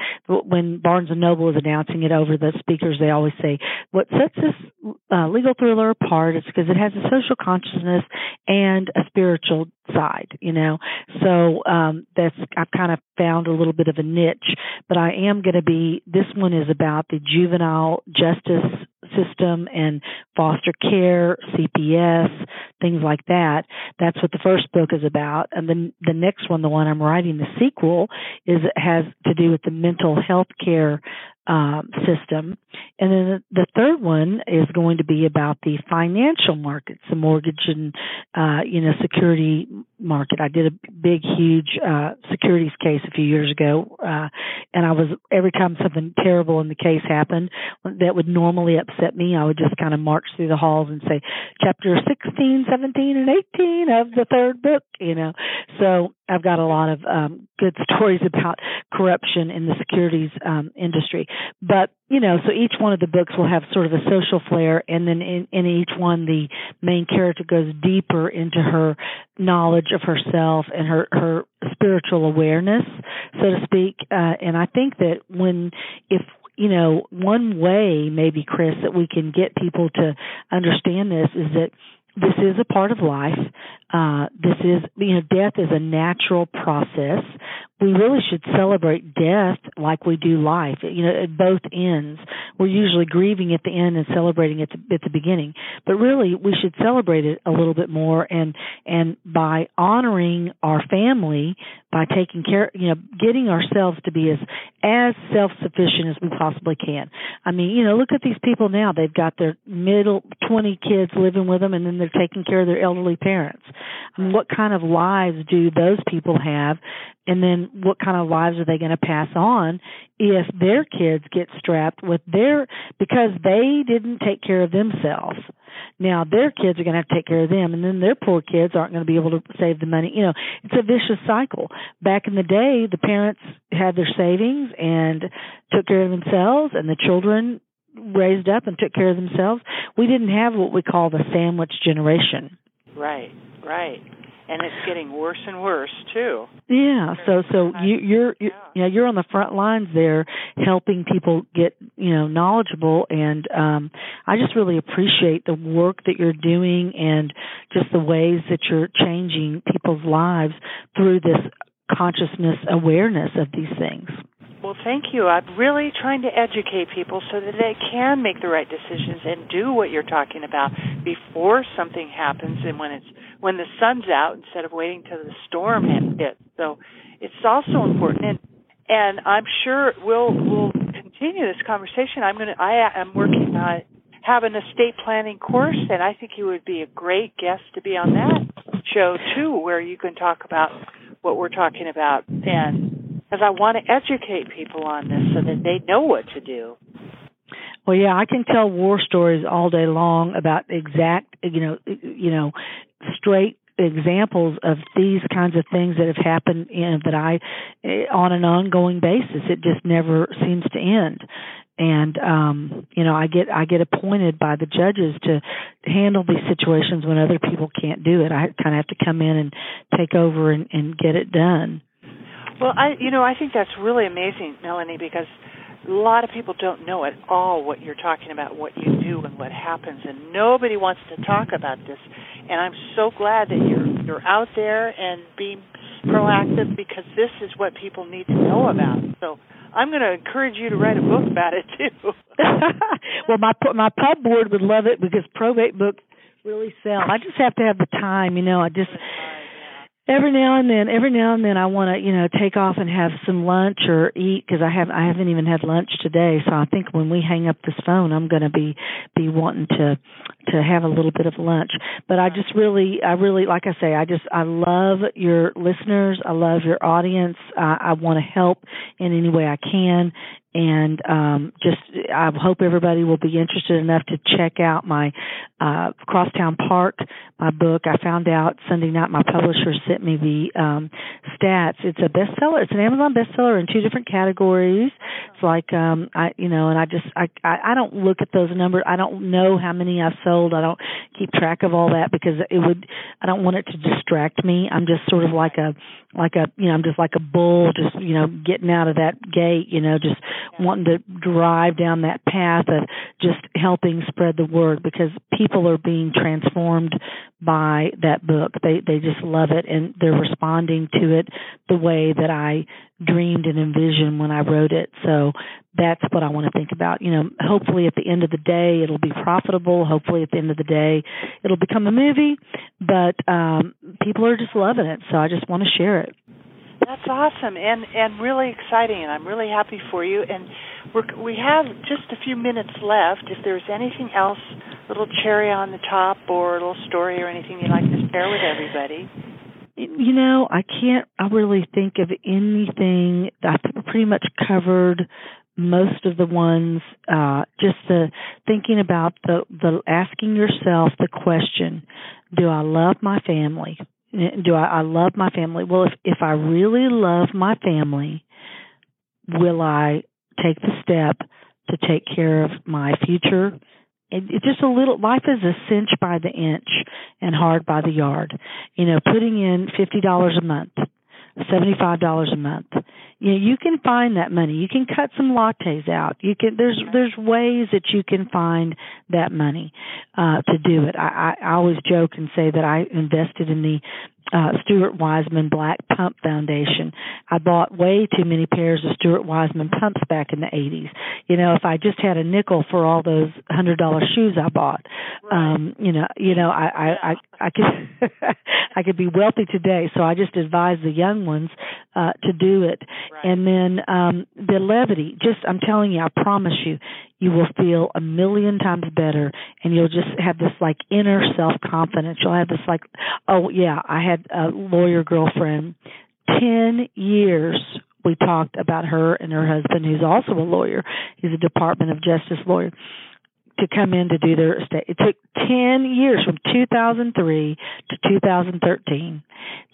when Barnes and Noble is announcing it over the speakers they always say what sets this uh, legal thriller apart is because it has a social consciousness and a spiritual side you know so um that's I've kind of found a little bit of a niche but I am going to be this one is about the juvenile justice system and foster care, CPS, things like that. That's what the first book is about. And then the next one, the one I'm writing, the sequel, is has to do with the mental health care um, system. And then the third one is going to be about the financial markets, the mortgage and uh, you know security market. I did a big, huge uh, securities case a few years ago, uh, and I was every time something terrible in the case happened that would normally upset me, I would just kind of march through the halls and say, "Chapter 16, 17, and 18 of the third book," you know. So I've got a lot of um, good stories about corruption in the securities um, industry. But you know, so each one of the books will have sort of a social flair, and then in, in each one, the main character goes deeper into her knowledge of herself and her her spiritual awareness, so to speak. Uh, and I think that when if you know, one way maybe, Kris, that we can get people to understand this is that this is a part of life. Uh, this is, you know, death is a natural process. We really should celebrate death like we do life, you know, at both ends. We're usually grieving at the end and celebrating at the, at the beginning. But really, we should celebrate it a little bit more and, and by honoring our family, by taking care, you know, getting ourselves to be as, as self-sufficient as we possibly can. I mean, you know, look at these people now. They've got their middle 20 kids living with them and then they're taking care of their elderly parents. I mean, what kind of lives do those people have? And then what kind of lives are they going to pass on if their kids get strapped with their, because they didn't take care of themselves. Now their kids are going to have to take care of them and then their poor kids aren't going to be able to save the money. You know, it's a vicious cycle. Back in the day, the parents had their savings and took care of themselves and the children raised up and took care of themselves. We didn't have what we call the sandwich generation. Right, right. And it's getting worse and worse too. Yeah, so so you you're you know you're on the front lines there helping people get, you know, knowledgeable and um I just really appreciate the work that you're doing and just the ways that you're changing people's lives through this consciousness awareness of these things. Well, thank you. I'm really trying to educate people so that they can make the right decisions and do what you're talking about before something happens and when it's when the sun's out instead of waiting till the storm hits. So it's also important and and I'm sure we'll we'll continue this conversation. I'm going to I am working on have an estate planning course and I think you would be a great guest to be on that show too where you can talk about what we're talking about and because I want to educate people on this so that they know what to do. Well, yeah, I can tell war stories all day long about exact, you know, you know, straight examples of these kinds of things that have happened know, that I eh, on an ongoing basis it just never seems to end. And um you know I get I get appointed by the judges to handle these situations when other people can't do it. I kind of have to come in and take over and and get it done well, I you know I think that's really amazing, Melanie, because a lot of people don't know at all what you're talking about, what you do, and what happens, and nobody wants to talk about this. And I'm so glad that you're you're out there and being proactive because this is what people need to know about. So I'm going to encourage you to write a book about it too. well, my my pub board would love it because probate books really sell. I just have to have the time, you know. I just every now and then every now and then i want to you know take off and have some lunch or eat because i have i haven't even had lunch today. So i think when we hang up this phone i'm going to be be wanting to to have a little bit of lunch. But i just really i really like i say i just i love your listeners. I love your audience. Uh, i want to help in any way i can and um, just I hope everybody will be interested enough to check out my uh, Crosstown Park, my book. I found out Sunday night my publisher sent me the um, stats. It's a bestseller. It's an Amazon bestseller in two different categories. It's like um, I, you know, and I just I I, I don't look at those numbers. I don't know how many I've sold. I don't keep track of all that because it would. I don't want it to distract me. I'm just sort of like a like a you know I'm just like a bull, just you know getting out of that gate. You know, just wanting to drive down that path of just helping spread the word because people are being transformed by that book. They they just love it and they're responding to it the way that I dreamed and envisioned when I wrote it. So that's what I want to think about. You know, hopefully at the end of the day it'll be profitable. Hopefully at the end of the day it'll become a movie. But um people are just loving it. So I just want to share it. That's awesome and and really exciting, and I'm really happy for you. And we're, we have just a few minutes left. If there's anything else, a little cherry on the top, or a little story, or anything you'd like to share with everybody. You know, I can't. I really think of anything. I've pretty much covered most of the ones. Uh, just the thinking about the the asking yourself the question: Do I love my family? do I, I love my family? Well, if if I really love my family, will I take the step to take care of my future? It, it's just a little. Life is a cinch by the inch and hard by the yard. You know, putting in fifty dollars a month, seventy five dollars a month. you know you can find that money you can cut some lattes out you can there's there's ways that you can find that money uh to do it i i, I always joke and say that i invested in the uh, Stuart Weitzman Black Pump Foundation. I bought way too many pairs of Stuart Weitzman pumps back in the 80s. You know, if I just had a nickel for all those hundred dollar shoes I bought, right. um, you know, you know, I I I, I could I could be wealthy today. So I just advise the young ones uh, to do it. Right. And then um, the levity. Just I'm telling you, I promise you, you will feel a million times better and you'll just have this like inner self confidence you'll have this like oh yeah i had a lawyer girlfriend. 10 years we talked about her and her husband who's also a lawyer. He's a department of justice lawyer to come in to do their estate. It took 10 years from 2003 to 2013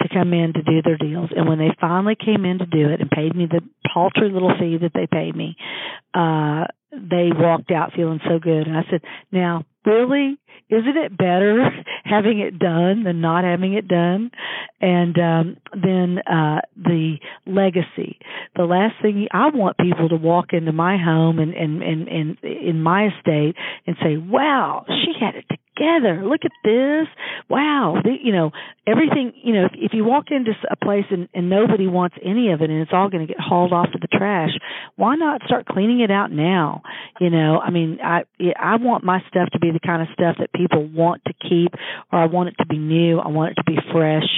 to come in to do their deals. And when they finally came in to do it and paid me the paltry little fee that they paid me, uh, they walked out feeling so good. And I said, now, really? Isn't it better having it done than not having it done? And um, then uh, the legacy. The last thing I want people to walk into my home and and and, and in my estate and say, "Wow, she had it together. Look at this. Wow. The, you know, everything, you know, if, if you walk into a place and, and nobody wants any of it and it's all going to get hauled off to the trash, why not start cleaning it out now? You know, I mean, I, I want my stuff to be the kind of stuff that people want to keep or I want it to be new. I want it to be fresh.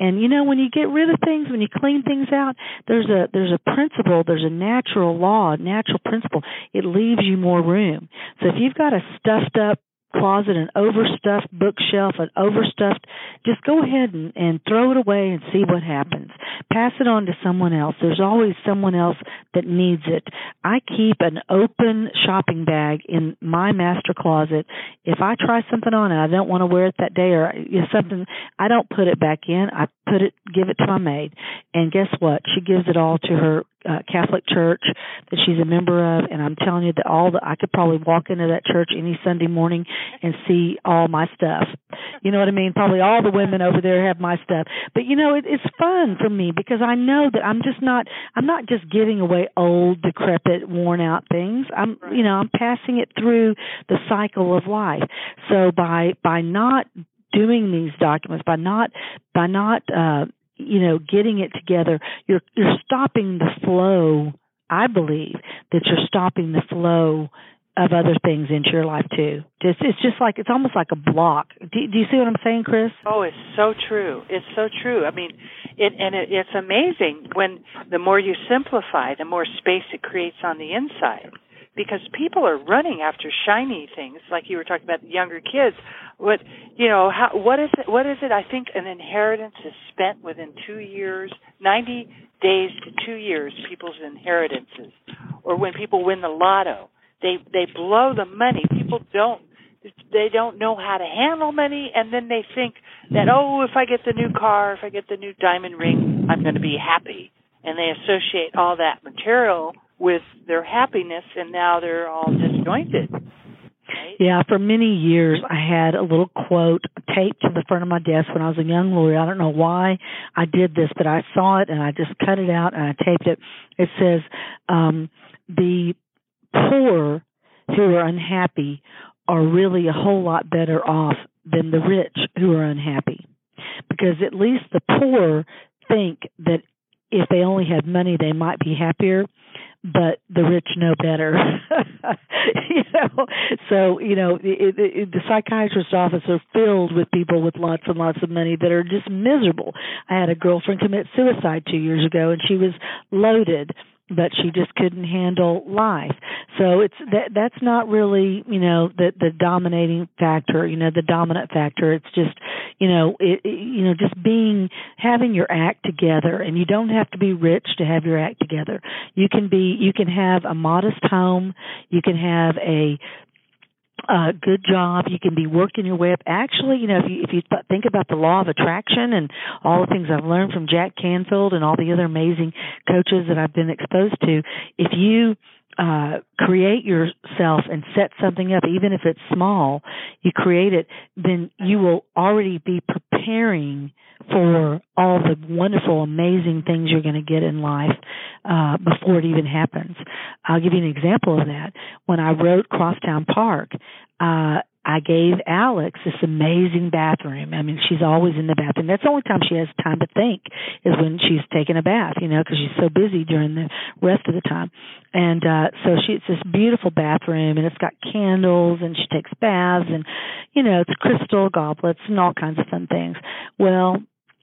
And you know, when you get rid of things, when you clean things out, there's a, there's a principle, there's a natural law, natural principle. It leaves you more room. So if you've got a stuffed up closet, an overstuffed bookshelf, an overstuffed, just go ahead and, and throw it away and see what happens. Pass it on to someone else. There's always someone else that needs it. I keep an open shopping bag in my master closet. If I try something on and I don't want to wear it that day or something, I don't put it back in. I put it, give it to my maid. And guess what? She gives it all to her uh, Catholic church that she's a member of, and I'm telling you that all the I could probably walk into that church any Sunday morning and see all my stuff. You know what I mean? Probably all the women over there have my stuff. But you know, it, it's fun for me because I know that I'm just not I'm not just giving away old, decrepit, worn out things. I'm you know I'm passing it through the cycle of life. So by by not doing these documents by not by not uh you know getting it together you're you're stopping the flow i believe that you're stopping the flow of other things into your life too. Just it's just like it's almost like a block. Do, do you see what i'm saying kris? Oh it's so true. It's so true. I mean it and it, it's amazing when the more you simplify the more space it creates on the inside because people are running after shiny things like you were talking about the younger kids. What you know how what is it what is it i think an inheritance is spent within 2 years 90 days to 2 years people's inheritances. Or when people win the lotto they they blow the money. People don't they don't know how to handle money and then they think that oh if i get the new car if i get the new diamond ring i'm going to be happy. And they associate all that material with their happiness and now they're all disjointed. Yeah, for many years I had a little quote taped to the front of my desk when I was a young lawyer. I don't know why I did this, but I saw it and I just cut it out and I taped it. It says, um, the poor who are unhappy are really a whole lot better off than the rich who are unhappy. Because at least the poor think that if they only had money they might be happier but the rich know better. you know, so you know the psychiatrist's office are filled with people with lots and lots of money that are just miserable. I had a girlfriend commit suicide two years ago, and she was loaded but she just couldn't handle life. So it's that that's not really, you know, the the dominating factor, you know, the dominant factor. It's just, you know, it, it you know, just being having your act together and you don't have to be rich to have your act together. You can be you can have a modest home, you can have a uh, good job. You can be working your way up. Actually, you know, if you if you think about the law of attraction and all the things I've learned from Jack Canfield and all the other amazing coaches that I've been exposed to, if you uh create yourself and set something up even if it's small you create it then you will already be preparing for all the wonderful amazing things you're going to get in life uh before it even happens. I'll give you an example of that. When i wrote crosstown park uh I gave Alex this amazing bathroom. I mean, she's always in the bathroom. That's the only time she has time to think is when she's taking a bath, you know, because she's so busy during the rest of the time. And uh so she it's this beautiful bathroom and it's got candles and she takes baths and you know, it's crystal goblets and all kinds of fun things. Well,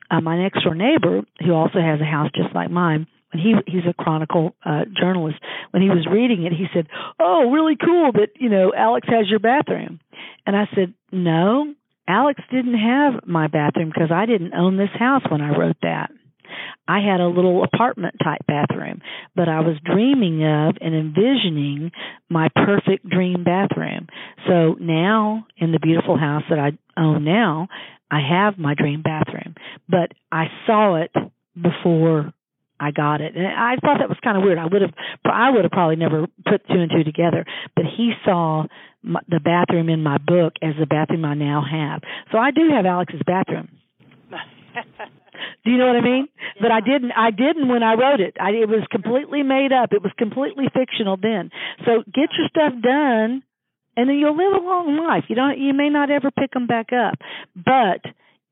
uh, my next door neighbor, who also has a house just like mine, he he's a chronicle uh journalist when he was reading it he said oh really cool that you know alex has your bathroom and i said no alex didn't have my bathroom because i didn't own this house when i wrote that. I had a little apartment type bathroom but i was dreaming of and envisioning my perfect dream bathroom. So now in the beautiful house that i own now i have my dream bathroom but i saw it before I got it. And I thought that was kind of weird. I would have, I would have probably never put two and two together. But he saw my, the bathroom in my book as the bathroom I now have. So I do have Alex's bathroom. do you know what I mean? Yeah. But I didn't. I didn't when I wrote it. I, it was completely made up. It was completely fictional then. So get your stuff done, and then you'll live a long life. You don't. You may not ever pick them back up, but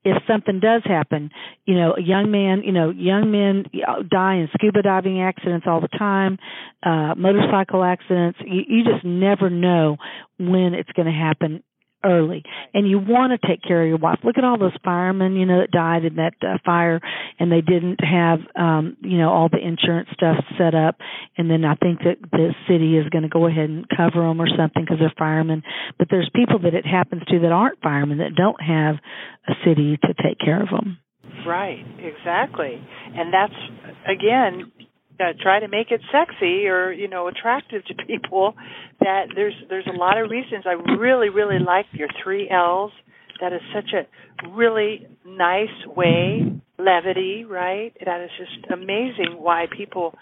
if something does happen, you know, a young man, you know, young men die in scuba diving accidents all the time, uh, motorcycle accidents. You, you just never know when it's going to happen early. And you want to take care of your wife. Look at all those firemen you know that died in that uh, fire and they didn't have um you know all the insurance stuff set up. And then i think that the city is going to go ahead and cover them or something because they're firemen. But there's people that it happens to that aren't firemen that don't have a city to take care of them right. Exactly. And that's again uh, try to make it sexy or you know attractive to people that there's there's a lot of reasons. I really really like your three l's. That is such a really nice way levity right? That is just amazing why people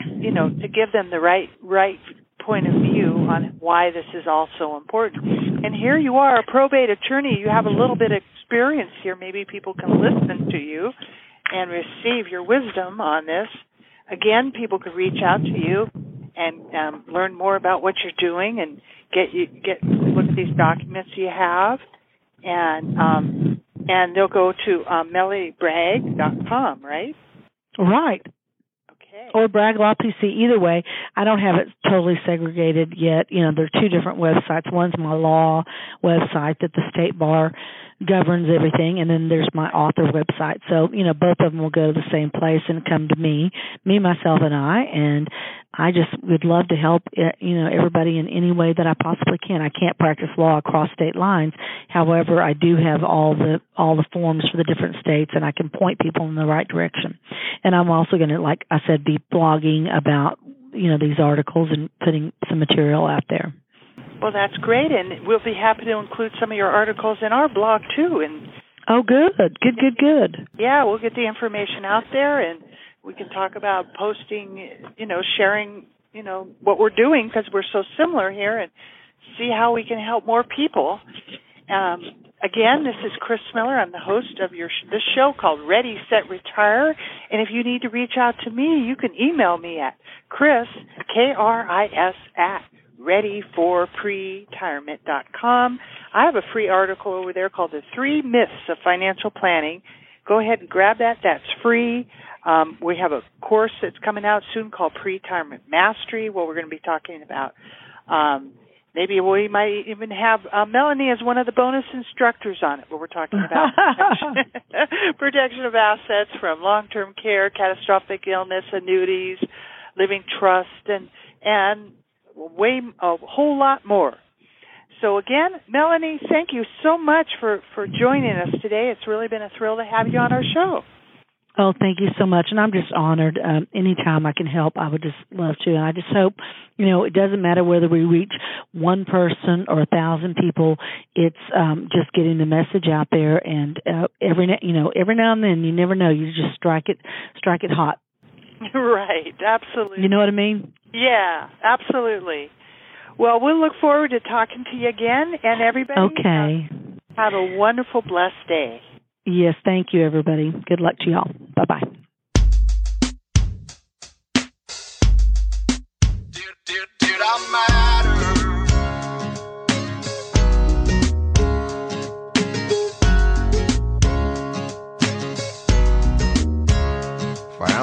you know to give them the right right point of view on why this is all so important. And here you are a probate attorney. You have a little bit of experience here. Maybe people can listen to you and receive your wisdom on this again, people could reach out to you and um, learn more about what you're doing and get you get look at these documents you have, and um, and they'll go to um, com, right? Right. Okay. Or Bragg Law PC. Either way, I don't have it totally segregated yet. You know, there are two different websites. One's my law website that the state bar governs everything and then there's my author website. So you know both of them will go to the same place and come to me me myself and i. And i just would love to help eh, you know everybody in any way that i possibly can. I can't practice law across state lines. However i do have all the all the forms for the different states and i can point people in the right direction. And i'm also going to like i said be blogging about you know these articles and putting some material out there well, that's great, and we'll be happy to include some of your articles in our blog too. And oh, good, good, good, good. Yeah, we'll get the information out there, and we can talk about posting, you know, sharing, you know, what we're doing because we're so similar here, and see how we can help more people. Um, again, this is Kris Miller. I'm the host of your this show called Ready, Set, Retire. And if you need to reach out to me, you can email me at Kris K R I S at readyforpretirement.com. I have a free article over there called The Three Myths of Financial Planning. Go ahead and grab that. That's free. Um, we have a course that's coming out soon called Pre-Retirement Mastery, where we're going to be talking about um, maybe we might even have uh, Melanie as one of the bonus instructors on it, where we're talking about protection, protection of assets from long-term care, catastrophic illness, annuities, living trust, and and way a whole lot more. So again, Melanie, thank you so much for for joining us today. It's really been a thrill to have you on our show. Oh, thank you so much, and I'm just honored. Um, anytime I can help, I would just love to. And I just hope, you know, it doesn't matter whether we reach one person or a thousand people. It's um, just getting the message out there, and uh, every you know every now and then, you never know, you just strike it strike it hot Right, absolutely. You know what I mean? Yeah, absolutely. Well, we'll look forward to talking to you again, and everybody. Okay. Uh, have a wonderful, blessed day. Yes, thank you, everybody. Good luck to y'all. Bye bye. Did, did, did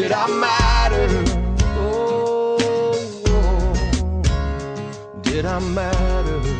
Did I matter? Oh, oh. did I matter?